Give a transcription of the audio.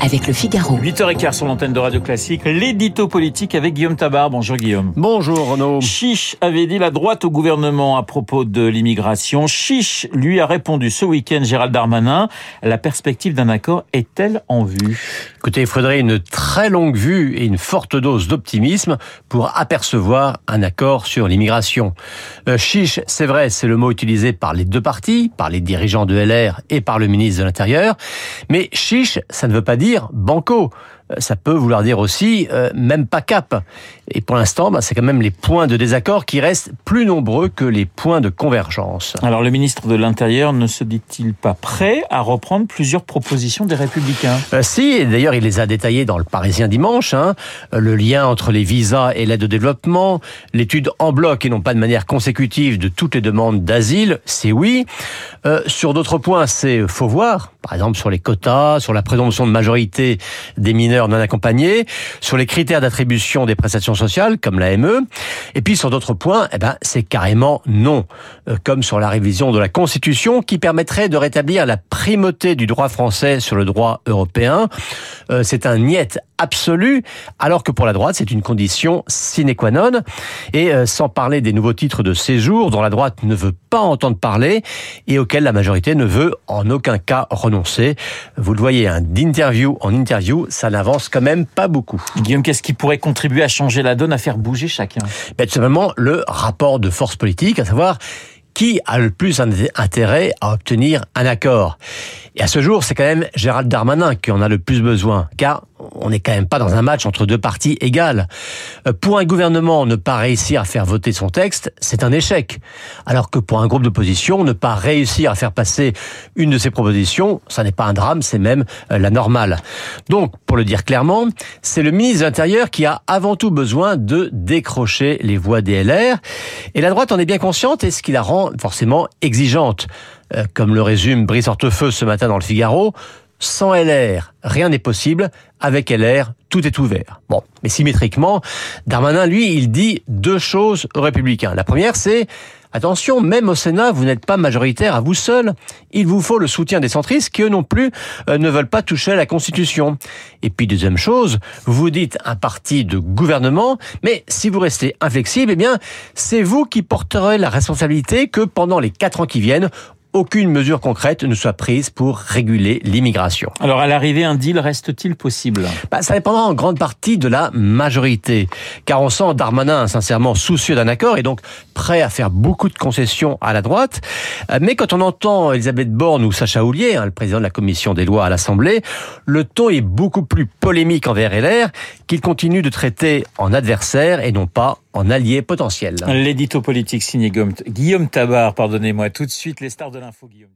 avec le Figaro. 8h15 sur l'antenne de Radio Classique, l'édito politique avec Guillaume Tabar. Bonjour Guillaume. Bonjour Renaud. Chiche avait dit la droite au gouvernement à propos de l'immigration. Chiche lui a répondu ce week-end Gérald Darmanin. La perspective d'un accord est-elle en vue? Écoutez, il faudrait une très longue vue et une forte dose d'optimisme pour apercevoir un accord sur l'immigration. Euh, chiche, c'est vrai, c'est le mot utilisé par les deux partis, par les dirigeants de LR et par le ministre de l'Intérieur. Mais chiche, ça ne veut pas dire banco. Euh, ça peut vouloir dire aussi euh, même pas cap. Et pour l'instant, bah, c'est quand même les points de désaccord qui restent plus nombreux que les points de convergence. Alors le ministre de l'Intérieur ne se dit-il pas prêt à reprendre plusieurs propositions des Républicains? Euh, Si, et d'ailleurs il les a détaillées dans le Parisien dimanche. Hein. Le lien entre les visas et l'aide au développement, l'étude en bloc et non pas de manière consécutive de toutes les demandes d'asile, c'est oui. Euh, sur d'autres points, c'est faut voir. Par exemple sur les quotas, sur la présomption de majorité des mineurs non accompagnés, sur les critères d'attribution des prestations sociale, comme la ME. Et puis sur d'autres points, eh ben, c'est carrément non. Euh, comme sur la révision de la Constitution qui permettrait de rétablir la primauté du droit français sur le droit européen. Euh, c'est un niet absolu, alors que pour la droite, c'est une condition sine qua non. Et euh, sans parler des nouveaux titres de séjour dont la droite ne veut pas entendre parler et auxquels la majorité ne veut en aucun cas renoncer. Vous le voyez, hein, d'interview en interview, ça n'avance quand même pas beaucoup. Guillaume, qu'est-ce qui pourrait contribuer à changer la donne, à faire bouger chacun? Ben, Tout simplement le rapport de force politique, à savoir qui a le plus intérêt à obtenir un accord. Et à ce jour, c'est quand même Gérald Darmanin qui en a le plus besoin, car on n'est quand même pas dans un match entre deux parties égales. Euh, pour un gouvernement, ne pas réussir à faire voter son texte, c'est un échec. Alors que pour un groupe d'opposition, ne pas réussir à faire passer une de ses propositions, ça n'est pas un drame, c'est même euh, la normale. Donc, pour le dire clairement, c'est le ministre de l'Intérieur qui a avant tout besoin de décrocher les voix des LR. Et la droite en est bien consciente et ce qui la rend forcément exigeante. Euh, comme le résume Brice Hortefeux ce matin dans le Figaro, sans LR, rien n'est possible. Avec LR, tout est ouvert. Bon, mais symétriquement, Darmanin, lui, il dit deux choses aux républicains. La première, c'est Attention, même au Sénat, vous n'êtes pas majoritaire à vous seul. Il vous faut le soutien des centristes qui, eux non plus, euh, ne veulent pas toucher à la Constitution. Et puis, deuxième chose, vous dites un parti de gouvernement, mais si vous restez inflexible, eh bien, c'est vous qui porterez la responsabilité que pendant les quatre ans qui viennent, aucune mesure concrète ne soit prise pour réguler l'immigration. Alors à l'arrivée, un deal reste-t-il possible? Bah, Ça dépendra en grande partie de la majorité, car on sent Darmanin sincèrement soucieux d'un accord et donc prêt à faire beaucoup de concessions à la droite. Euh, mais quand on entend Elisabeth Borne ou Sacha Houlier, hein, le président de la commission des lois à l'Assemblée, le ton est beaucoup plus polémique envers LR, qu'il continue de traiter en adversaire et non pas en allié potentiel. L'édito politique signé Guillaume Tabar, pardonnez-moi tout de suite les stars de l'info Guillaume.